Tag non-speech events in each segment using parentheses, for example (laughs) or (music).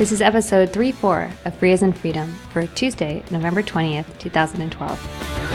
This is episode 3 4 of Free as in Freedom for Tuesday, November 20th, 2012.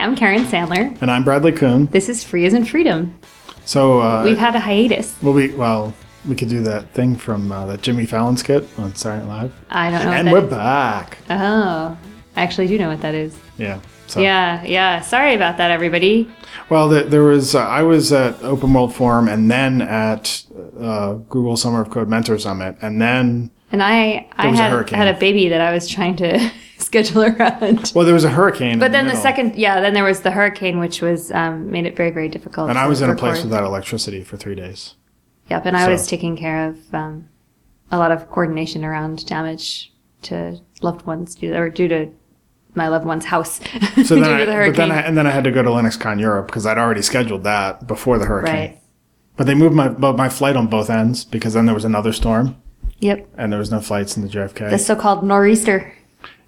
I'm Karen Sandler. And I'm Bradley Kuhn. This is Free as in Freedom. So uh, We've had a hiatus. well, we well we could do that thing from uh, that Jimmy Fallon skit on Saturday Night Live. I don't know and we're that back. Oh, I actually do know what that is. Yeah. So, Yeah, yeah. Sorry about that, everybody. Well, there, there was uh, I was at Open World Forum and then at uh, Google Summer of Code Mentor Summit and then And I, I was a had had a baby that I was trying to (laughs) schedule (laughs) around. well there was a hurricane. But then the middle, second, yeah, then there was the hurricane, which was um, made it very, very difficult. and I was in a place without electricity for three days. Yep, and I so- was taking care of um, a lot of coordination around damage to loved ones due or due to my loved one's house (laughs) So due then, I, to the but hurricane. then I, and then I had to go to LinuxCon Europe because I'd already scheduled that before the hurricane. right. But they moved my but my flight on both ends because then there was another storm Yep. and there was no flights in the JFK. The so-called nor'easter.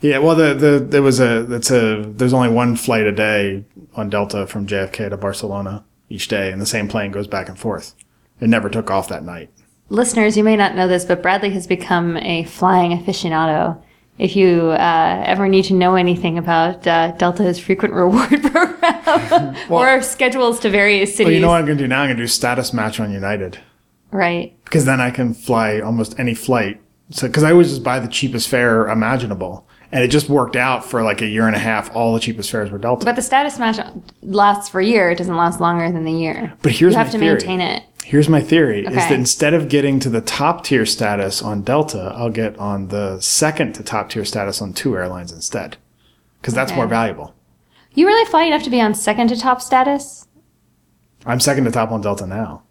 Yeah, well, the the there was a it's a there's only one flight a day on Delta from JFK to Barcelona each day, and the same plane goes back and forth. It never took off that night. Listeners, you may not know this, but Bradley has become a flying aficionado. If you uh, ever need to know anything about uh, Delta's frequent (laughs) reward program or schedules to various cities, Well, you know what I'm gonna do now? I'm gonna do status match on United right? because then I can fly almost any flight. So because I always just buy the cheapest fare imaginable, and it just worked out for like a year and a half. All the cheapest fares were Delta. But the status match lasts for a year. It doesn't last longer than the year. But here's you have my to theory. maintain it. Here's my theory: is that instead of getting to the top tier status on Delta, I'll get on the second to top tier status on two airlines instead, because that's Okay. more valuable. You really fly enough to be on second to top status? I'm second to top on Delta now.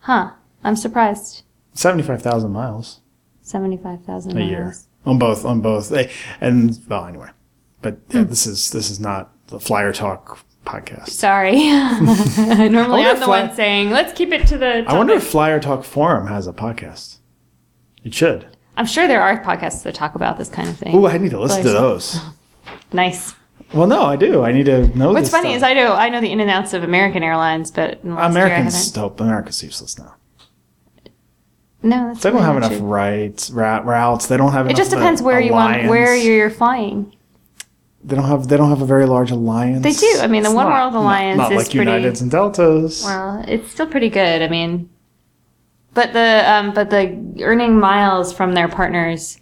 Huh. I'm surprised. Seventy-five thousand miles Seventy-five thousand a miles. year on both on both. And well, anyway, but Hmm. yeah, this is this is not the Flyer Talk podcast. Sorry. (laughs) Normally I'm the fly- one saying, let's keep it to the I wonder if. Flyer Talk Forum has a podcast. It should. I'm sure there are podcasts that talk about this kind of thing. Oh, I need to listen to Flyer- those. (laughs) Nice. Well, no, I do. I need to know. What's this funny stuff. is I know I know the in and outs of American Airlines, but in the last year I Americans haven't. dope. America's useless now. No, that's They don't have enough rights, routes. They don't have. Enough. It just depends where you want, where you're flying. They don't have. They don't have a very large alliance. They do. I mean, the It's One not- World not- Alliance not, is like pretty- Uniteds and Deltas. Well, it's still pretty good. I mean, but the um, but the earning miles from their partners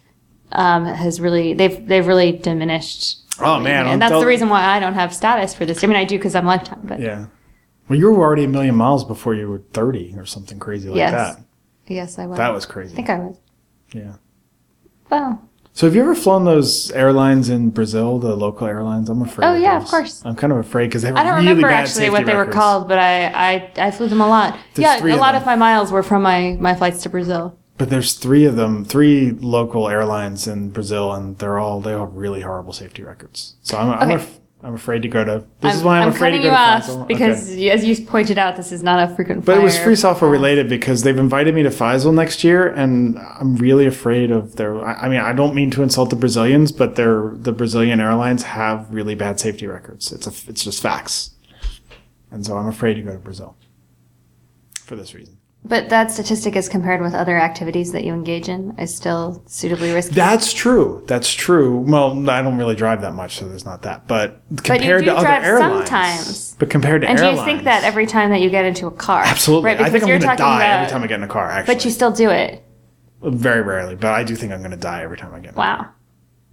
um, has really they've they've really diminished. oh man, and that's Del- the reason why I don't have status for this. I mean, I do because I'm lifetime, but Yeah. Well, you were already a million miles before you were thirty or something crazy like Yes. that. Yes, I was. That was crazy. I think I was. yeah. Well, So have you ever flown those airlines in Brazil, the local airlines? I'm afraid. Oh, yeah, of course. I'm kind of afraid because they have I don't really remember bad actually what they were called, but I, I I flew them a lot. There's yeah, a of lot them. of my miles were from my my flights to Brazil. But there's three of them, three local airlines in Brazil, and they're all they all have really horrible safety records. So I'm I'm, Okay. af- I'm afraid to go to. This I'm, is why I'm, I'm afraid to go you to off FISL. because, Okay. as you pointed out, this is not a frequent. But it was free software related because they've invited me to FISL next year, and I'm really afraid of their. I I mean, I don't mean to insult the Brazilians, but their the Brazilian airlines have really bad safety records. It's a it's just facts, and so I'm afraid to go to Brazil for this reason. But that statistic, as compared with other activities that you engage in, is still suitably risky. That's true. That's true. Well, I don't really drive that much, so there's not that. But compared do to other drive airlines, sometimes. but compared to and do you think that every time that you get into a car? absolutely? Right, I think because I'm you're going to talking die about- every time I get in a car. Actually, But you still do it. very rarely. But I do think I'm going to die every time I get. in a car.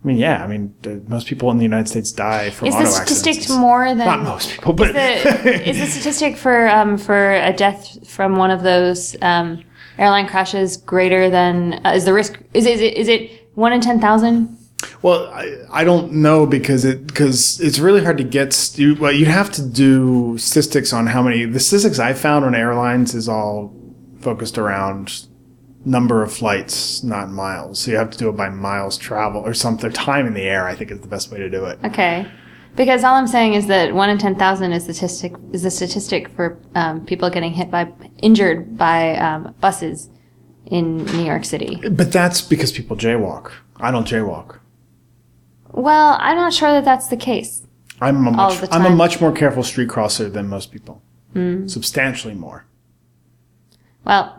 Wow. I mean, yeah. I mean, the, most people in the United States die from Is auto the statistic accidents. more than Not most people, but the, is the statistic for um, for a death from one of those um, airline crashes greater than uh, is the risk is is it is it one in ten thousand? Well, I, I don't know because it because it's really hard to get. Stu- well, you'd have to do statistics on how many. The statistics I found on airlines is all focused around number of flights, not miles. So you have to do it by miles travel or something. Time in the air, I think, is the best way to do it. Okay. Because all I'm saying is that one in ten thousand is the statistic is the statistic for um, people getting hit by injured by um, buses in New York City. But that's because people jaywalk. I don't jaywalk. Well, I'm not sure that that's the case. I'm a much, I'm a much more careful street crosser than most people. Substantially more. Well,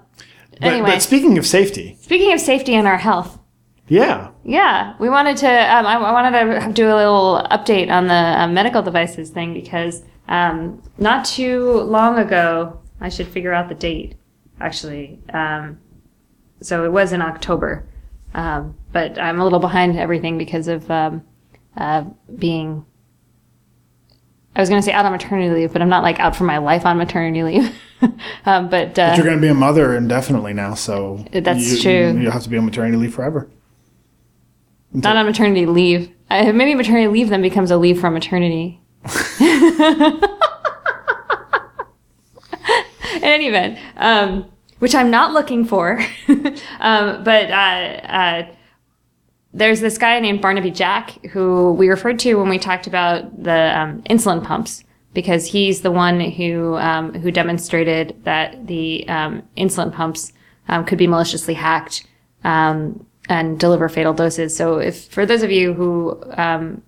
But, anyway, but speaking of safety, speaking of safety and our health, yeah, Yeah, we wanted to. Um, I, I wanted to do a little update on the um, medical devices thing because um, not too long ago, I should figure out the date. Actually, um, so it was in October, um, but I'm a little behind everything because of um, uh, being. I was going to say out on maternity leave, but I'm not like out for my life on maternity leave. (laughs) um, but uh, you're going to be a mother indefinitely now, so That's you, true. You'll have to be on maternity leave forever. not on maternity leave. I, maybe maternity leave then becomes a leave from maternity. (laughs) In any event, um, which I'm not looking for, (laughs) um, but uh, uh, there's this guy named Barnaby Jack who we referred to when we talked about the um, insulin pumps because he's the one who um, who demonstrated that the um, insulin pumps um, could be maliciously hacked um, and deliver fatal doses. So, if for those of you who um,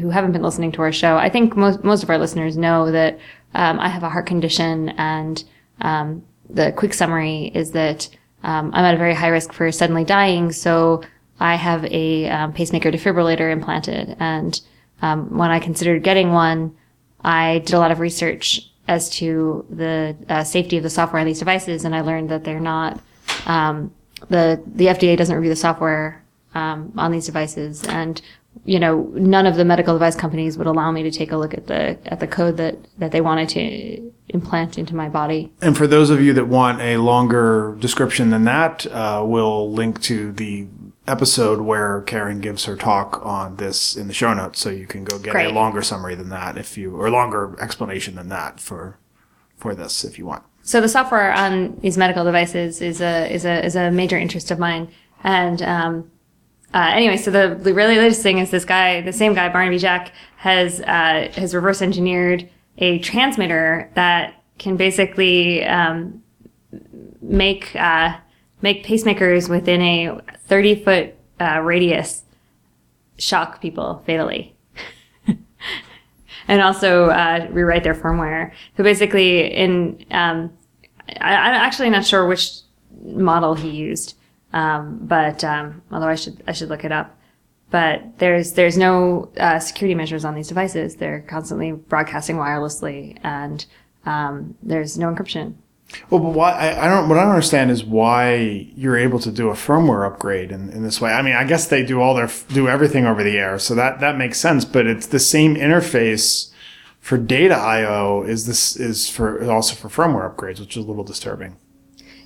who haven't been listening to our show, I think most most of our listeners know that um, I have a heart condition, and um, the quick summary is that um, I'm at a very high risk for suddenly dying. So I have a um, pacemaker defibrillator implanted, and um, when I considered getting one, I did a lot of research as to the uh, safety of the software on these devices, and I learned that they're not. Um, the the FDA doesn't review the software um, on these devices, and you know none of the medical device companies would allow me to take a look at the at the code that that they wanted to implant into my body. And for those of you that want a longer description than that, uh, we'll link to the episode where Karen gives her talk on this in the show notes, so you can go get Great. a longer summary than that if you, or longer explanation than that for for this if you want. So the software on these medical devices is a is a is a major interest of mine. And um, uh, anyway, so the, the really latest thing is this guy, the same guy, Barnaby Jack, has uh, has reverse engineered a transmitter that can basically um, make uh, make pacemakers within a thirty foot uh, radius shock people fatally (laughs) and also uh, rewrite their firmware. So basically, in um, I, I'm actually not sure which model he used, um, but um, although I should I should look it up. But there's there's no uh, security measures on these devices. They're constantly broadcasting wirelessly, and um, there's no encryption. Well, but why? I, I don't. What I don't understand is why you're able to do a firmware upgrade in, in this way. I mean, I guess they do all their do everything over the air, so that that makes sense. But it's the same interface for data I/O. Is this is for also for firmware upgrades, which is a little disturbing.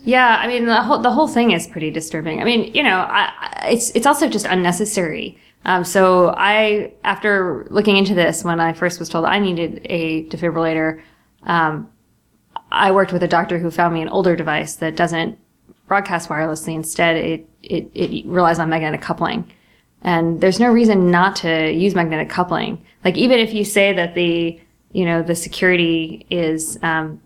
Yeah, I mean the whole the whole thing is pretty disturbing. I mean, you know, I, it's it's also just unnecessary. Um, so I, after looking into this, when I first was told I needed a defibrillator, um, I worked with a doctor who found me an older device that doesn't broadcast wirelessly. Instead, it it, it relies on magnetic coupling. And there's no reason not to use magnetic coupling. Like even if you say that the you know the security is um,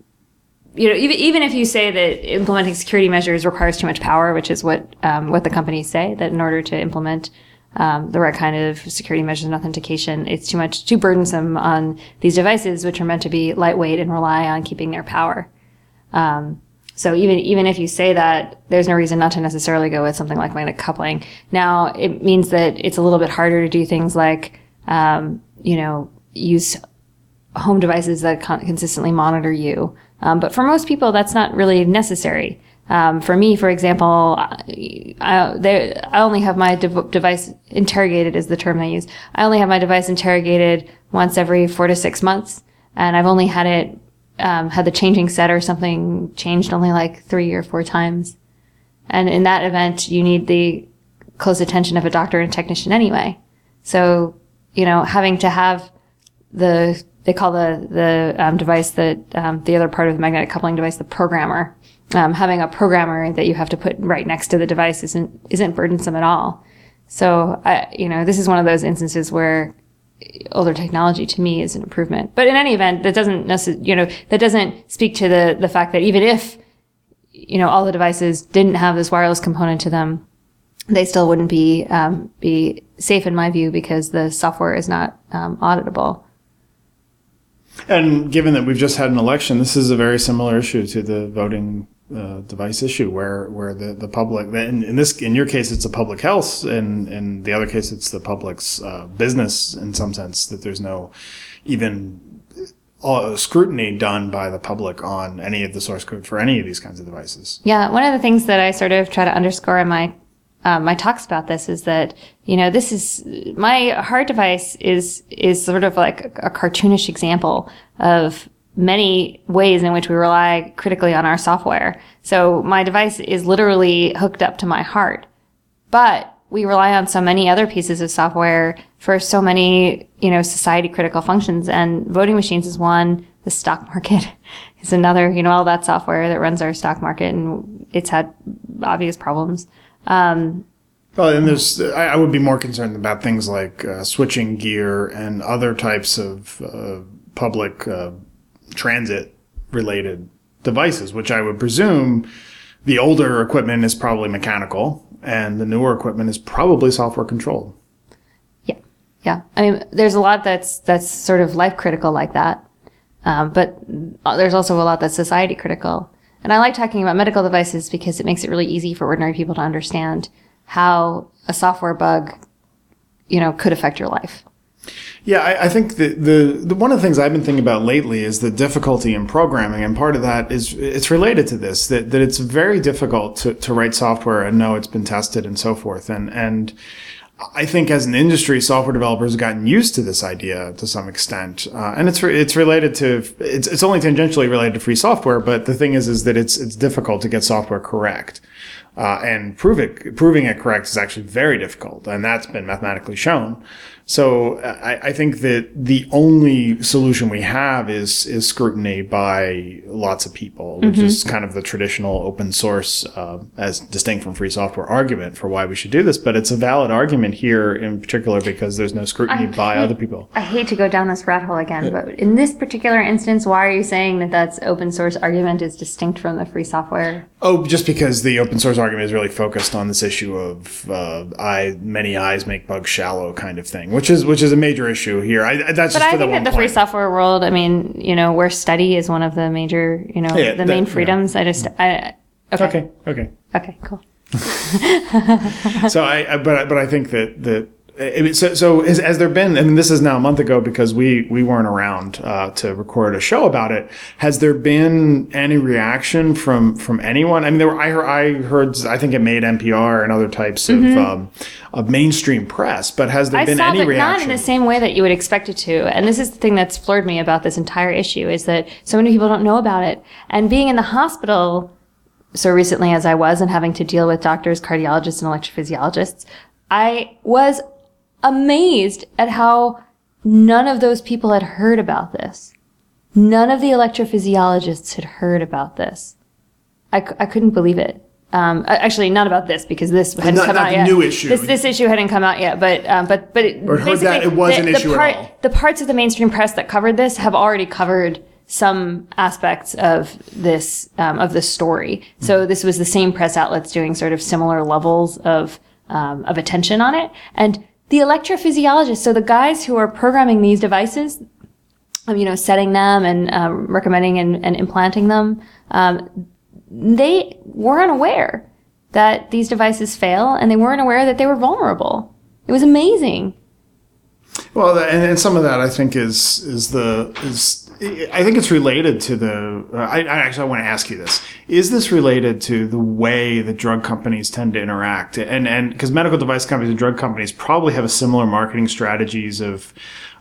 you know, even, even if you say that implementing security measures requires too much power, which is what um, what the companies say, that in order to implement um, the right kind of security measures and authentication, it's too much too burdensome on these devices, which are meant to be lightweight and rely on keeping their power. Um, so even even if you say that, there's no reason not to necessarily go with something like magnetic coupling. Now it means that it's a little bit harder to do things like um, you know use home devices that con- consistently monitor you. Um, but for most people, that's not really necessary. Um, for me, for example, I, there, I only have my dev- device interrogated is the term I use. I only have my device interrogated once every four to six months, and I've only had it um, had the changing set or something changed only like three or four times. And in that event, you need the close attention of a doctor and technician anyway. So, you know, having to have the they call the the um, device that um, the other part of the magnetic coupling device the programmer. Um, having a programmer that you have to put right next to the device isn't isn't burdensome at all. So I, you know, this is one of those instances where older technology to me is an improvement. But in any event, that doesn't necessarily, you know, that doesn't speak to the, the fact that even if, you know, all the devices didn't have this wireless component to them, they still wouldn't be, um, be safe in my view because the software is not, um, auditable. And given that we've just had an election, this is a very similar issue to the voting uh, device issue, where where the the public, in, in this in your case, it's a public health, and in the other case, it's the public's uh, business in some sense that there's no even uh, scrutiny done by the public on any of the source code for any of these kinds of devices. Yeah, one of the things that I sort of try to underscore in my um, my talks about this is that you know this is my heart device is is sort of like a, a cartoonish example of many ways in which we rely critically on our software. So my device is literally hooked up to my heart, but we rely on so many other pieces of software for so many, you know, society critical functions and voting machines is one. The stock market (laughs) is another, you know, all that software that runs our stock market and it's had obvious problems. Um, well, and there's, I, would be more concerned about things like uh, switching gear and other types of uh, public uh, transit related devices, which I would presume the older equipment is probably mechanical and the newer equipment is probably software controlled. Yeah. Yeah. I mean, there's a lot that's, that's sort of life critical like that. Um, but there's also a lot that's society critical. And I like talking about medical devices because it makes it really easy for ordinary people to understand how a software bug, you know, could affect your life. Yeah, I, I think the, the, the one of the things I've been thinking about lately is the difficulty in programming, and part of that is it's related to this that, that it's very difficult to, to write software and know it's been tested and so forth, and and I think as an industry, software developers have gotten used to this idea to some extent, uh, and it's re- it's related to it's it's only tangentially related to free software. But the thing is, is that it's it's difficult to get software correct, uh, and prove it proving it correct is actually very difficult, and that's been mathematically shown. So I, I, think that the only solution we have is is scrutiny by lots of people, which mm-hmm. is kind of the traditional open source, uh, as distinct from free software argument for why we should do this. But it's a valid argument here in particular because there's no scrutiny I by hate, other people. I hate to go down this rat hole again, yeah. but in this particular instance, why are you saying that that's open source argument is distinct from the free software? Oh, just because the open source argument is really focused on this issue of uh, I many eyes make bugs shallow kind of thing which is which is a major issue here. I, that's but I think that the free software world, I mean, you know, where study is one of the major, you know, yeah, the that, main freedoms. Yeah. I just, I okay, okay, okay, okay cool. (laughs) so I, I, but I but I think that that so, so has, has, there been, I mean, this is now a month ago because we, we weren't around uh, to record a show about it. Has there been any reaction from, from anyone? I mean, there were, I heard, I heard, I think it made NPR and other types of, mm-hmm. um, of mainstream press, but has there I been any reaction? Not in the same way that you would expect it to. And this is the thing that's floored me about this entire issue is that so many people don't know about it. And being in the hospital so recently as I was and having to deal with doctors, cardiologists, and electrophysiologists, I was amazed at how none of those people had heard about this. None of the electrophysiologists had heard about this. I, I couldn't believe it. Um, actually, not about this because this hadn't not, come not out yet. New issue. This, this issue hadn't come out yet, but um, but but it, or heard that it was the, an issue part, at all. The parts of the mainstream press that covered this have already covered some aspects of this um, of this story. Mm-hmm. So this was the same press outlets doing sort of similar levels of um, of attention on it, and the electrophysiologists, so the guys who are programming these devices, um, you know, setting them and um, recommending and, and, implanting them, um, they weren't aware that these devices fail, and they weren't aware that they were vulnerable. It was amazing. Well, and, and some of that I think is is the is I think it's related to the. Uh, I, I, actually I want to ask you this: Is this related to the way that drug companies tend to interact? And and because medical device companies and drug companies probably have a similar marketing strategies of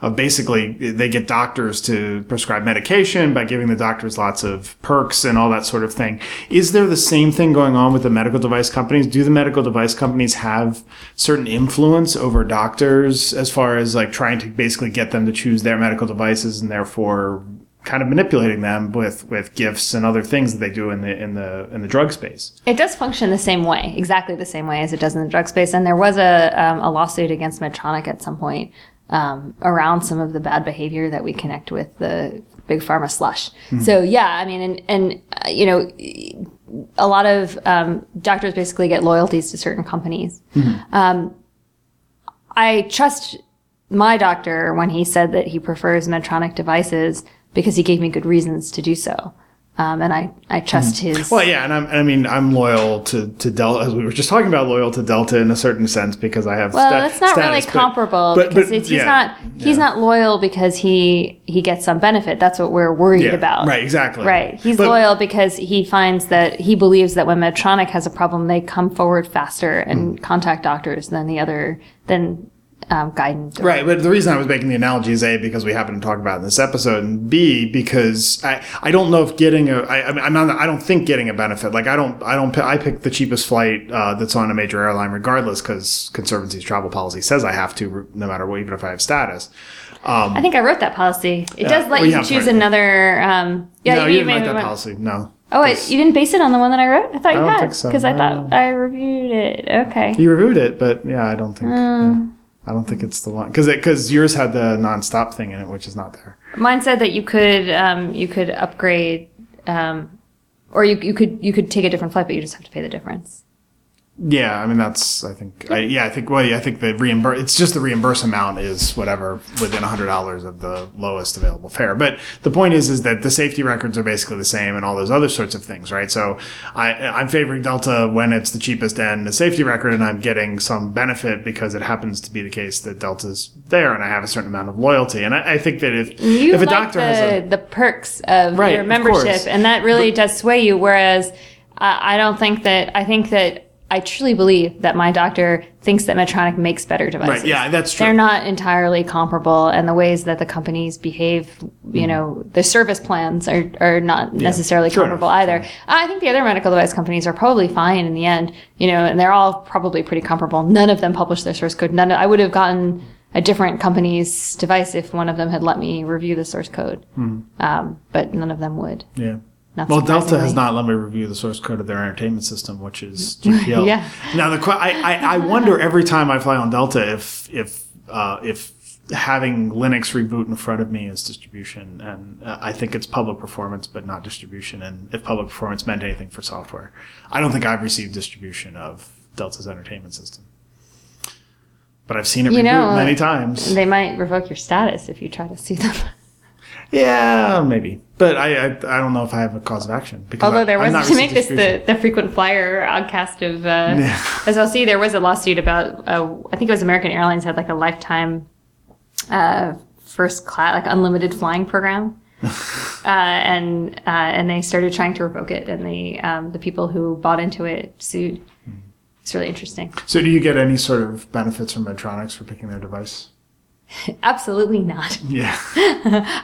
of basically they get doctors to prescribe medication by giving the doctors lots of perks and all that sort of thing. Is there the same thing going on with the medical device companies? Do the medical device companies have certain influence over doctors as far as like trying to basically get them to choose their medical devices and therefore kind of manipulating them with with gifts and other things that they do in the in the in the drug space. It does function the same way, exactly the same way as it does in the drug space. And there was a um, a lawsuit against Medtronic at some point um, around some of the bad behavior that we connect with the big pharma slush. So yeah, I mean, and and uh, you know, a lot of um, doctors basically get loyalties to certain companies. Um, I trust my doctor when he said that he prefers Medtronic devices because he gave me good reasons to do so. Um, and I, I trust his. Well, yeah, and I'm, I mean, I'm loyal to, to Delta, as we were just talking about, loyal to Delta in a certain sense because I have. well, sta- that's not really status, but- comparable but- because but, it's, he's yeah, not he's yeah. not loyal because he he gets some benefit. That's what we're worried Yeah, about. right, exactly. Right. He's loyal because he finds that he believes that when Medtronic has a problem, they come forward faster and Mm. contact doctors than the other than um, Guidant. or- Right, but the reason I was making the analogy is A, because we happen to talk about it in this episode, and B, because I, I don't know if getting a, I, I I'm not, I don't think getting a benefit, like I don't, I don't, I pick the cheapest flight uh, that's on a major airline regardless, because Conservancy's travel policy says I have to, no matter what, even if I have status. I think I wrote that policy. It does let well, you you choose another. Um, yeah, no, you, you didn't made write that went- policy, no. Oh, you didn't base it on the one that I wrote? I thought you don't had think so, because I no. thought I reviewed it. Okay. You reviewed it, but yeah, I don't think, Uh. yeah. I don't think it's the one, because because yours had the nonstop thing in it, which is not there. Mine said that you could um, you could upgrade, um, or you you could you could take a different flight, but you just have to pay the difference. Yeah, I mean that's I think I, yeah I think well yeah, I think the reimburse it's just the reimburse amount is whatever within hundred dollars of the lowest available fare. But the point is is that the safety records are basically the same and all those other sorts of things, right? So I I'm favoring Delta when it's the cheapest and the safety record, and I'm getting some benefit because it happens to be the case that Delta's there, and I have a certain amount of loyalty. And I, I think that if You if a like doctor the, has a the perks of Right, your membership, course. and that really does sway you. Whereas I I don't think that I think that I truly believe that my doctor thinks that Medtronic makes better devices. right, yeah, that's true. They're not entirely comparable, and the ways that the companies behave, you know, their service plans are, are not necessarily Mm-hmm. sure comparable enough, either. I think the other medical device companies are probably fine in the end, you know, and they're all probably pretty comparable. None of them publish their source code. None. I would have gotten a different company's device if one of them had let me review the source code, um, but none of them would. yeah. Not Well, Delta has not let me review the source code of their entertainment system, which is GPL. (laughs) Yeah. Now the I, I I wonder every time I fly on Delta if if uh, if having Linux reboot in front of me is distribution, and uh, I think it's public performance, but not distribution. And if public performance meant anything for software, I don't think I've received distribution of Delta's entertainment system. But I've seen it You reboot know, many times. They might revoke your status if you try to sue them. (laughs) Yeah, maybe. But I, I I don't know if I have a cause of action. Because Although there I've was to make this the, the frequent flyer outcast of uh, Yeah. see there was a lawsuit about uh, I think it was American Airlines had like a lifetime uh, first class like unlimited flying program. (laughs) uh, and uh, and they started trying to revoke it, and the um, the people who bought into it sued. It's really interesting. So, do you get any sort of benefits from Medtronics for picking their device? (laughs) Absolutely not. Yeah, (laughs)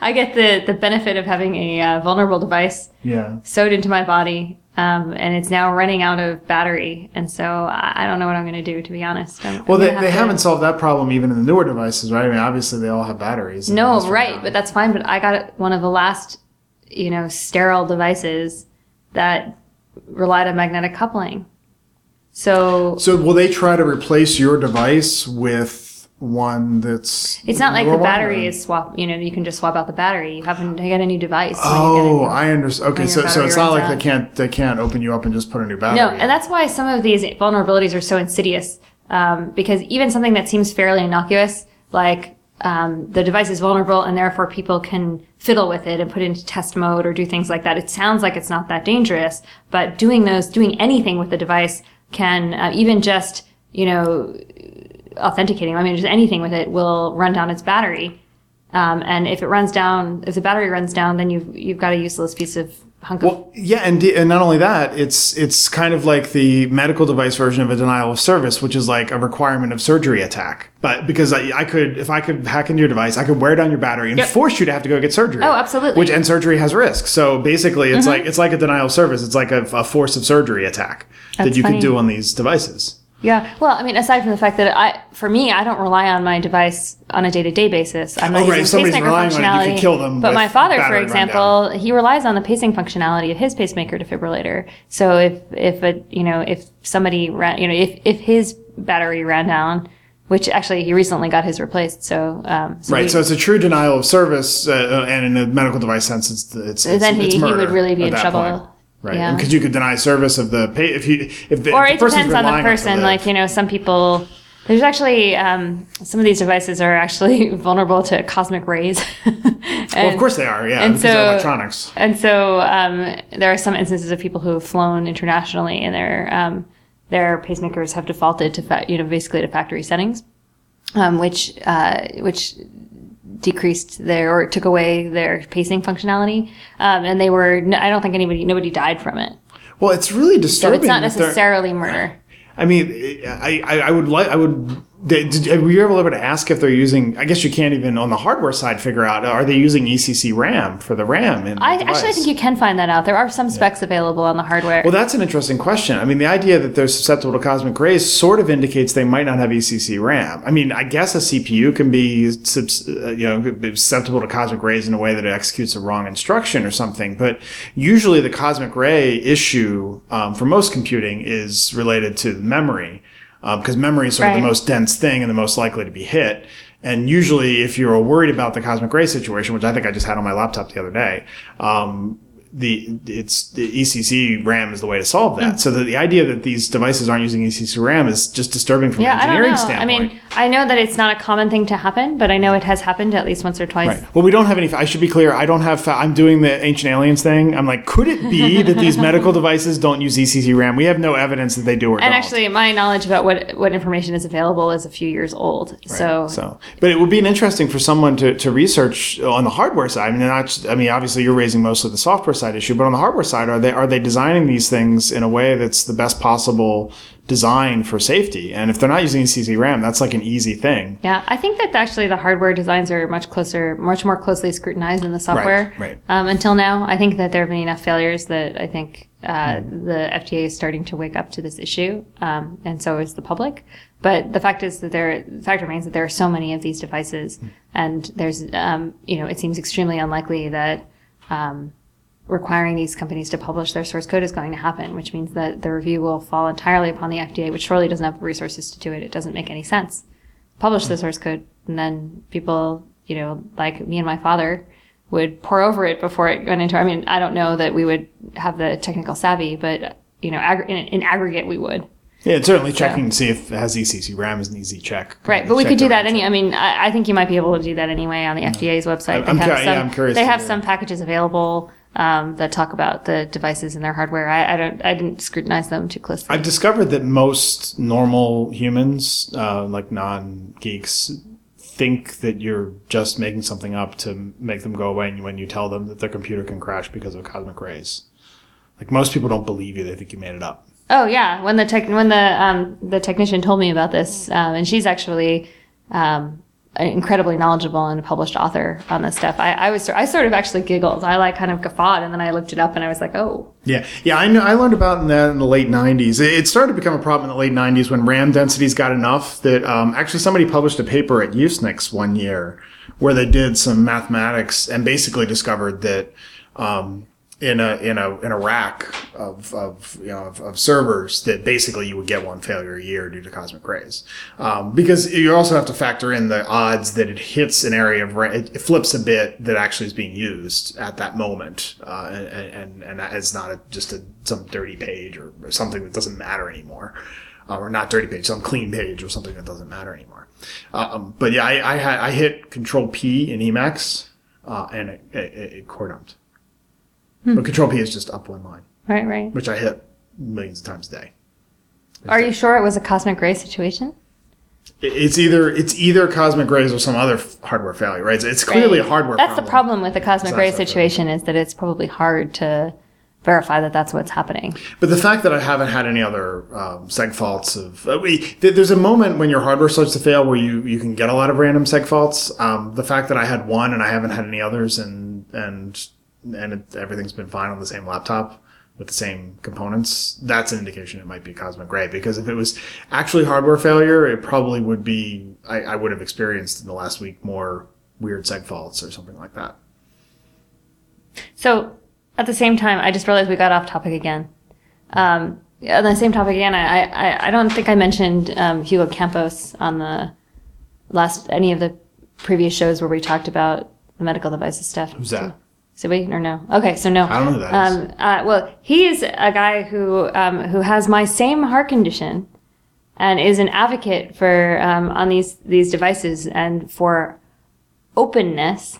I get the the benefit of having a uh, vulnerable device yeah. sewed into my body, um, and it's now running out of battery. And so I, I don't know what I'm going to do, to be honest. I'm, Well, I'm they, gonna they have to- haven't solved that problem even in the newer devices, right? I mean, obviously they all have batteries. No, right, but that's fine. But I got one of the last, you know, sterile devices that relied on magnetic coupling. So So, will they try to replace your device with one that's? it's not like the battery is swap. You know, you can just swap out the battery. You haven't get a new device. Oh, new- I understand. Okay, so so it's not like runs they can't they can't open you up and just put a new battery. No, and that's why some of these vulnerabilities are so insidious. Um, because even something that seems fairly innocuous, like um, the device is vulnerable and therefore people can fiddle with it and put it into test mode or do things like that. It sounds like it's not that dangerous, but doing those, doing anything with the device can uh, even just, you know, authenticating, I mean, just anything with it will run down its battery. Um, and if it runs down, if the battery runs down, then you've, you've got a useless piece of hunk of Well, yeah, and and not only that, it's it's kind of like the medical device version of a denial of service, which is like a requirement of surgery attack. But because I, I could, if I could hack into your device, I could wear down your battery and Yep. force you to have to go get surgery. Oh, absolutely. Mm-hmm. Which and surgery has risks. So basically, it's like it's like a denial of service. It's like a, a force of surgery attack that you funny. can do on these devices. Yeah. Well, I mean, aside from the fact that I, for me, I don't rely on my device on a day-to-day basis. I'm not Oh, right. using If somebody's pacemaker relying on it, you functionality. kill them But my father, for example, he relies on the pacing functionality of his pacemaker defibrillator. So if if a you know if somebody ran you know if if his battery ran down, which actually he recently got his replaced. So, um, so right. he- so it's a true denial of service, uh, and in a medical device sense, it's it's, it's then he, it's he murder would really be in trouble. point. Right, Yeah. because you could deny service of the pay if you if the, or if the it person's depends on the relying on it to person. Like you know, some people. There's actually um, some of these devices are actually (laughs) vulnerable to cosmic rays. and, (laughs) well, of course they are. Yeah, and because they're so- electronics. And so um, there are some instances of people who have flown internationally, and their um, their pacemakers have defaulted to fa- you know basically to factory settings, um, which uh, which decreased their or took away their pacing functionality, um, and they were I don't think anybody nobody died from it. Well, it's really So disturbing. it's not necessarily murder. I mean, I, I, I would like, I would, did, did, were you ever able to ask if they're using, I guess you can't even on the hardware side figure out, are they using ECC RAM for the RAM? In the I actually device? think you can find that out. There are some specs available on the hardware. Well, that's an interesting question. I mean, the idea that they're susceptible to cosmic rays sort of indicates they might not have ECC RAM. I mean, I guess a CPU can be, uh, you know, susceptible to cosmic rays in a way that it executes a wrong instruction or something. But usually, the cosmic ray issue um, for most computing is related to memory, because memory is sort of the most dense thing and the most likely to be hit. And usually, if you're worried about the cosmic ray situation, which I think I just had on my laptop the other day, um, the it's the ECC RAM is the way to solve that. Hmm. So the, the idea that these devices aren't using ECC RAM is just disturbing from yeah, an I engineering. I standpoint. mean, I know that it's not a common thing to happen, but I know it has happened at least once or twice. Right. Well, we don't have any. I should be clear. I don't have. I'm doing the ancient aliens thing. I'm like, could it be (laughs) that these medical devices don't use ECC RAM? We have no evidence that they do or And don't. actually, my knowledge about what what information is available is a few years old. So, So, but it would be interesting for someone to, to research on the hardware side. I mean, not, I mean, obviously you're raising mostly the software side issue, but on the hardware side, are they are they designing these things in a way that's the best possible design for safety? And if they're not using ECC RAM, that's like an easy thing. yeah, I think that actually the hardware designs are much closer, much more closely scrutinized than the software. right. Um, until now, I think that there have been enough failures that I think uh, the FDA is starting to wake up to this issue, um, and so is the public. But the fact is that there, the fact remains that there are so many of these devices, and there's, um, you know, it seems extremely unlikely that um, requiring these companies to publish their source code is going to happen, which means that the review will fall entirely upon the FDA, which surely doesn't have the resources to do it. It doesn't make any sense. Publish the source code, and then people, you know, like me and my father, would pour over it before it went into. I mean, I don't know that we would have the technical savvy, but you know, aggr- in, in aggregate, we would. Yeah, it's certainly checking to see if it has ECC RAM is an easy check. Right, but we could do that any. I mean, I, I think you might be able to do that anyway on the FDA's website. I'm They have curi- yeah, I'm curious They have some packages available um, that talk about the devices and their hardware. I, I don't. I didn't scrutinize them too closely. I've discovered that most normal humans, uh, like non geeks, think that you're just making something up to make them go away And when you tell them that their computer can crash because of cosmic rays. Like most people don't believe you; they think you made it up. Oh yeah, when the tech when the um, the technician told me about this, um, and she's actually um, incredibly knowledgeable and a published author on this stuff. I, I was I sort of actually giggled. I like kind of guffawed, and then I looked it up, and I was like, oh, Yeah, yeah, I know. I learned about that in the late '90s. It started to become a problem in the late '90s when RAM densities got enough that um, actually somebody published a paper at Usenix one year where they did some mathematics and basically discovered that um, in a in a in a rack of, of you know of, of servers that basically you would get one failure a year due to cosmic rays. Um, because you also have to factor in the odds that it hits an area of ra- it, flips a bit that actually is being used at that moment uh, and and and that is not a, just a some dirty page or, or something that doesn't matter anymore. Uh, or not dirty page some clean page or something that doesn't matter anymore. Um, but yeah I I, I hit control P in Emacs uh, and it, it, it core dumped but control P is just up one line right, right. which I hit millions of times a day. Are you sure it was a cosmic ray situation? It's either it's either cosmic rays or some other f- hardware failure, right? It's- It's clearly a hardware. That's problem. the problem with the cosmic It's ray situation is that it's probably hard to verify that that's what's happening. But the fact that I haven't had any other um, seg faults of uh, we, th- there's a moment when your hardware starts to fail where you you can get a lot of random seg faults. Um, the fact that I had one and I haven't had any others and and and it, everything's been fine on the same laptop with the same components, that's an indication it might be cosmic ray. Because if it was actually hardware failure, it probably would be I, I would have experienced in the last week more weird seg faults or something like that. So at the same time, I just realized we got off topic again. Um, on the same topic again, I, I, I don't think I mentioned um, Hugo Campos on the last any of the previous shows where we talked about the medical devices stuff. Who's that? Did we or no? Okay, so no. I don't know who that is. Um, uh, well, he's a guy who um, who has my same heart condition, and is an advocate for um, on these these devices and for openness.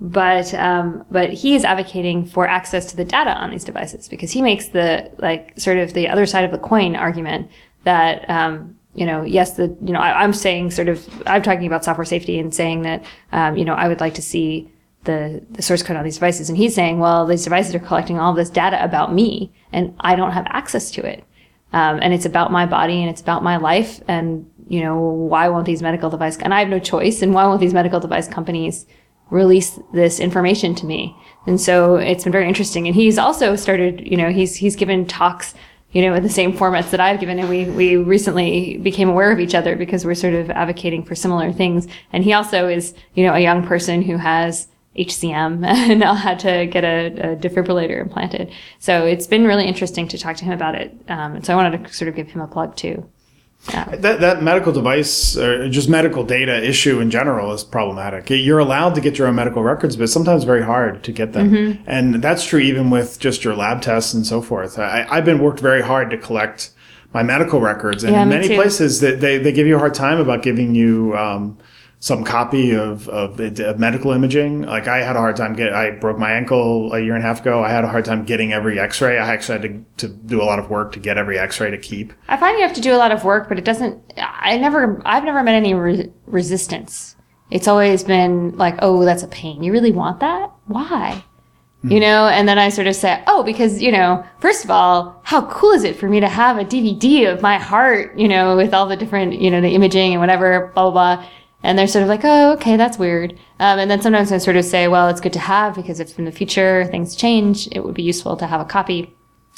But um, but he is advocating for access to the data on these devices because he makes the like sort of the other side of the coin argument that um, you know yes the you know I, I'm saying sort of I'm talking about software safety and saying that um, you know I would like to see the, the source code on these devices. And he's saying, well, these devices are collecting all this data about me and I don't have access to it. Um, and it's about my body and it's about my life. And, you know, why won't these medical device, and I have no choice. And why won't these medical device companies release this information to me? And so it's been very interesting. And he's also started, you know, he's, he's given talks, you know, in the same formats that I've given. And we, we recently became aware of each other because we're sort of advocating for similar things. And he also is, you know, a young person who has, HCM (laughs) and now had to get a, a, defibrillator implanted. So it's been really interesting to talk to him about it. Um, so I wanted to sort of give him a plug too. Yeah. That, that medical device or just medical data issue in general is problematic. You're allowed to get your own medical records, but sometimes very hard to get them. Mm-hmm. And that's true even with just your lab tests and so forth. I, have been worked very hard to collect my medical records. And yeah, in many too. places that they, they give you a hard time about giving you, um, some copy of, of, of, medical imaging. Like I had a hard time get. I broke my ankle a year and a half ago. I had a hard time getting every X-ray. I actually had to, to do a lot of work to get every X-ray to keep. I find you have to do a lot of work, but it doesn't. I never. I've never met any re- resistance. It's always been like, oh, that's a pain. You really want that? Why? Hmm. You know, and then I sort of say, oh, because, you know, first of all, how cool is it for me to have a DVD of my heart, you know, with all the different, you know, the imaging and whatever, blah, blah, blah and they're sort of like, oh, okay, that's weird. Um, and then sometimes I sort of say, well, it's good to have because if in the future things change, it would be useful to have a copy.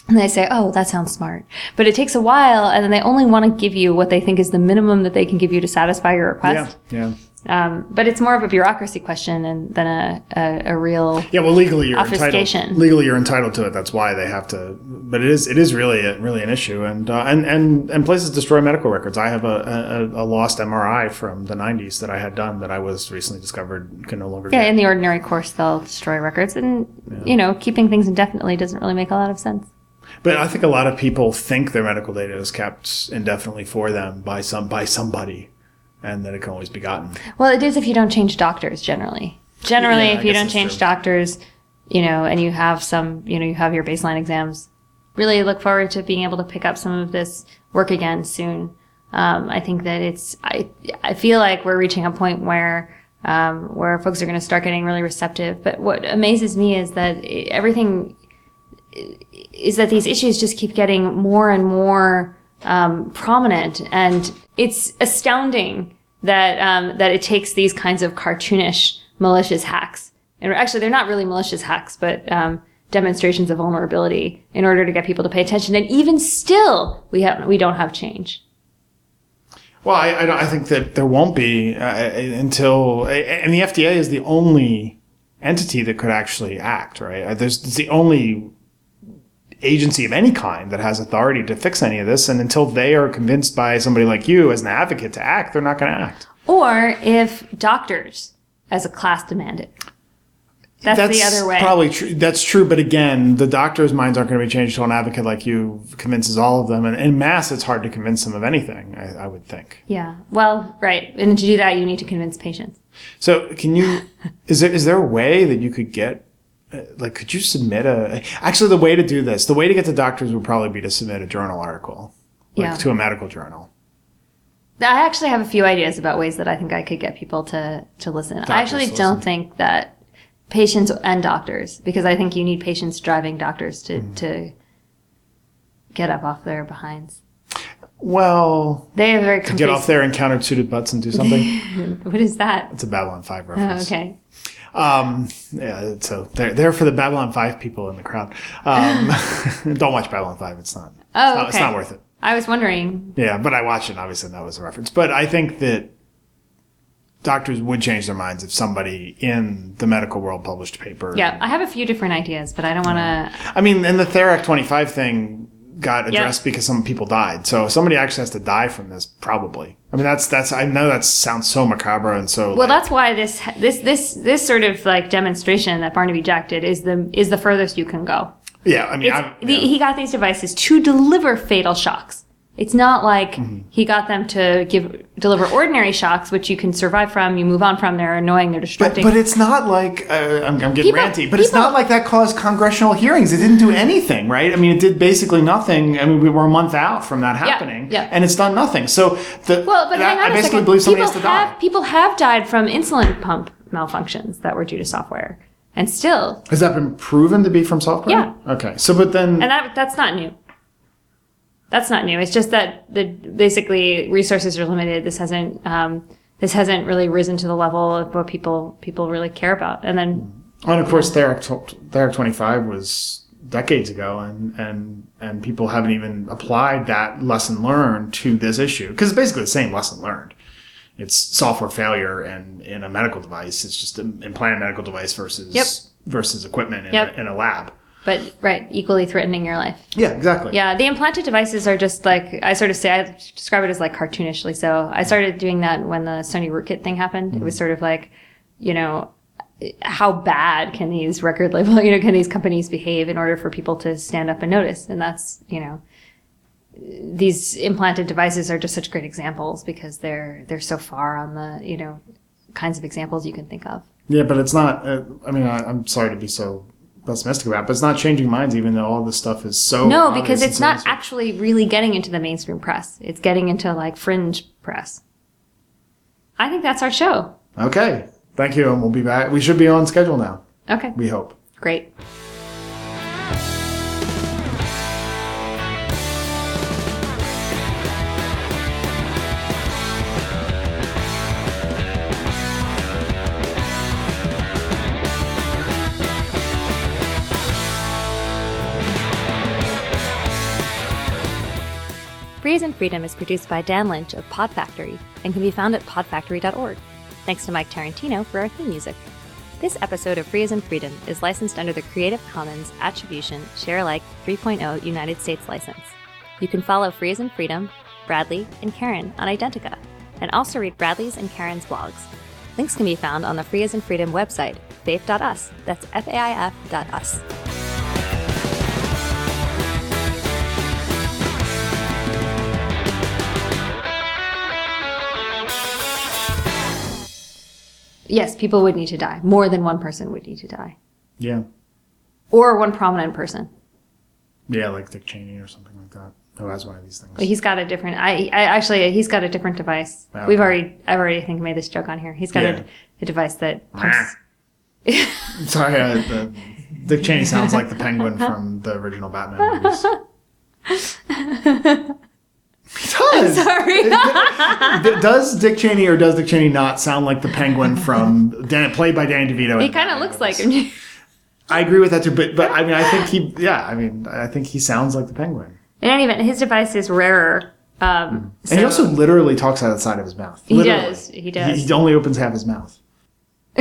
And they say, oh, that sounds smart. But it takes a while, and then they only want to give you what they think is the minimum that they can give you to satisfy your request. Yeah, yeah. Um, but it's more of a bureaucracy question and, than a, a, a real yeah. Well, legally you're entitled. Legally you're entitled to it. That's why they have to. But it is it is really a, really an issue, and uh, and and and places destroy medical records. I have a, a, lost MRI from the 90s that I had done that I was recently discovered can no longer. Yeah, get. in the ordinary course they'll destroy records, and yeah. you know keeping things indefinitely doesn't really make a lot of sense. But I think a lot of people think their medical data is kept indefinitely for them by some by somebody and that it can always be gotten. Well, it is if you don't change doctors generally. Generally, yeah, if you don't change true. doctors, you know, and you have some, you know, you have your baseline exams, really look forward to being able to pick up some of this work again soon. Um, I think that it's, I, I feel like we're reaching a point where, um, where folks are going to start getting really receptive. But what amazes me is that everything is that these issues just keep getting more and more um, prominent, and it's astounding that um, that it takes these kinds of cartoonish malicious hacks, and actually they're not really malicious hacks, but um, demonstrations of vulnerability in order to get people to pay attention. And even still, we have we don't have change. Well, I, I, I think that there won't be uh, until, and the FDA is the only entity that could actually act, right? There's it's the only agency of any kind that has authority to fix any of this. And until they are convinced by somebody like you as an advocate to act, they're not going to act. Or if doctors as a class demand it. That's, that's, the other way. Probably true. That's true. But again, the doctors' minds aren't going to be changed until an advocate like you convinces all of them. And in mass, it's hard to convince them of anything, I, I would think. Yeah. Well, right. And to do that, you need to convince patients. So can you, is there, is there a way that you could get like could you submit a actually the way to do this the way to get to doctors would probably be to submit a journal article like yeah. to a medical journal i actually have a few ideas about ways that i think i could get people to to listen doctors i actually don't think that patients and doctors because i think you need patients driving doctors to mm. to get up off their behinds well, they have very to get off their encountered suited butts and do something. (laughs) what is that? It's a Babylon Five reference. Oh, okay. Um, yeah, so they're there for the Babylon Five people in the crowd. Um, (laughs) (laughs) don't watch Babylon Five. It's not. Oh, it's not, okay. it's not worth it. I was wondering. Yeah, but I watched it. Obviously, that was a reference. But I think that doctors would change their minds if somebody in the medical world published a paper. Yeah, I have a few different ideas, but I don't want to. I mean, and the Therac 25 thing, got addressed because some people died. So somebody actually has to die from this, probably. I mean, that's that's I know that sounds so macabre and so. Well, that's why this this this this sort of like demonstration that Barnaby Jack did is the is the furthest you can go. yeah. I mean, I'm, the, he got these devices to deliver fatal shocks. It's not like Mm-hmm. he got them to give deliver ordinary shocks, which you can survive from, you move on from. They're annoying, they're But, distracting. but it's not like uh, I'm, I'm getting People- ranty, but it's not like that caused congressional hearings. It didn't do anything, right? I mean, it did basically nothing. I mean, we were a month out from that happening, yeah. and it's done nothing. So the well, but that- hang on I basically second. believe somebody people has to have die. people have died from insulin pump malfunctions that were due to software, and still, Has that been proven to be from software? Yeah. Okay. So, but then and that that's not new. That's not new. It's just that the basically resources are limited. This hasn't um, this hasn't really risen to the level of what people people really care about. And then And of course, Therac, Therac 25 was decades ago, and, and, and people haven't even applied that lesson learned to this issue. Because it's basically the same lesson learned. It's software failure and in a medical device. It's just an implanted medical device versus Yep. versus equipment in, Yep. a, in a lab. But right, equally threatening your life. Yeah, exactly. Yeah, the implanted devices are just like I sort of say I describe it as like cartoonishly. So I started doing that when the Sony rootkit thing happened. It was sort of like, you know, how bad can these record label, (laughs) you know, can these companies behave in order for people to stand up and notice? And that's, you know, these implanted devices are just such great examples because they're they're so far on the, you know, kinds of examples you can think of. Yeah, but it's not. Uh, I mean, I, I'm sorry to be so pessimistic about, it, but it's not changing minds, even though all this stuff is so. No, because it's not actually really getting into the mainstream press. It's getting into like fringe press. I think that's our show. Okay, thank you, and we'll be back. We should be on schedule now. Okay, We hope. great. As in Freedom is produced by Dan Lynch of Pod Factory and can be found at podfactory.org. Thanks to Mike Tarantino for our theme music. This episode of Free as in Freedom is licensed under the Creative Commons Attribution Share Alike 3.0 United States license. You can follow Free as in Freedom, Bradley, and Karen on Identica, and also read Bradley's and Karen's blogs. Links can be found on the Free as in Freedom website, faif.us. That's F-A-I-F dot us. Yes, people would need to die. More than one person would need to die. Yeah. Or one prominent person. Yeah, like Dick Cheney or something like that. Who has one of these things? But he's got a different. I, I actually he's got a different device. Wow. We've already I've already I think made this joke on here. He's got Yeah. a, a device that pumps. (laughs) Sorry, uh, the, Dick Cheney sounds like the penguin from the original Batman movies. (laughs) He does. Sorry. D- does Dick Cheney or does Dick Cheney not sound like the penguin from Dan, played by Danny DeVito? he kind of looks like him. I agree with that too, but but I mean, I think he, yeah, I mean, I think he sounds like the penguin, In any event, his device is rarer. Um, and he also literally talks out of the side of his mouth. He does, he does. He, only opens half his mouth. (laughs)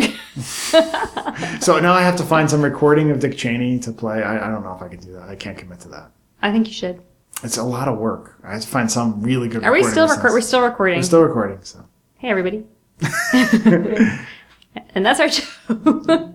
so now I have to find some recording of Dick Cheney to play. I, I don't know if I can do that. I can't commit to that. I think you should. It's a lot of work. I find some really good. Are we still of record? We're still recording. We're still recording. So hey everybody. (laughs) (laughs) and that's our show. (laughs)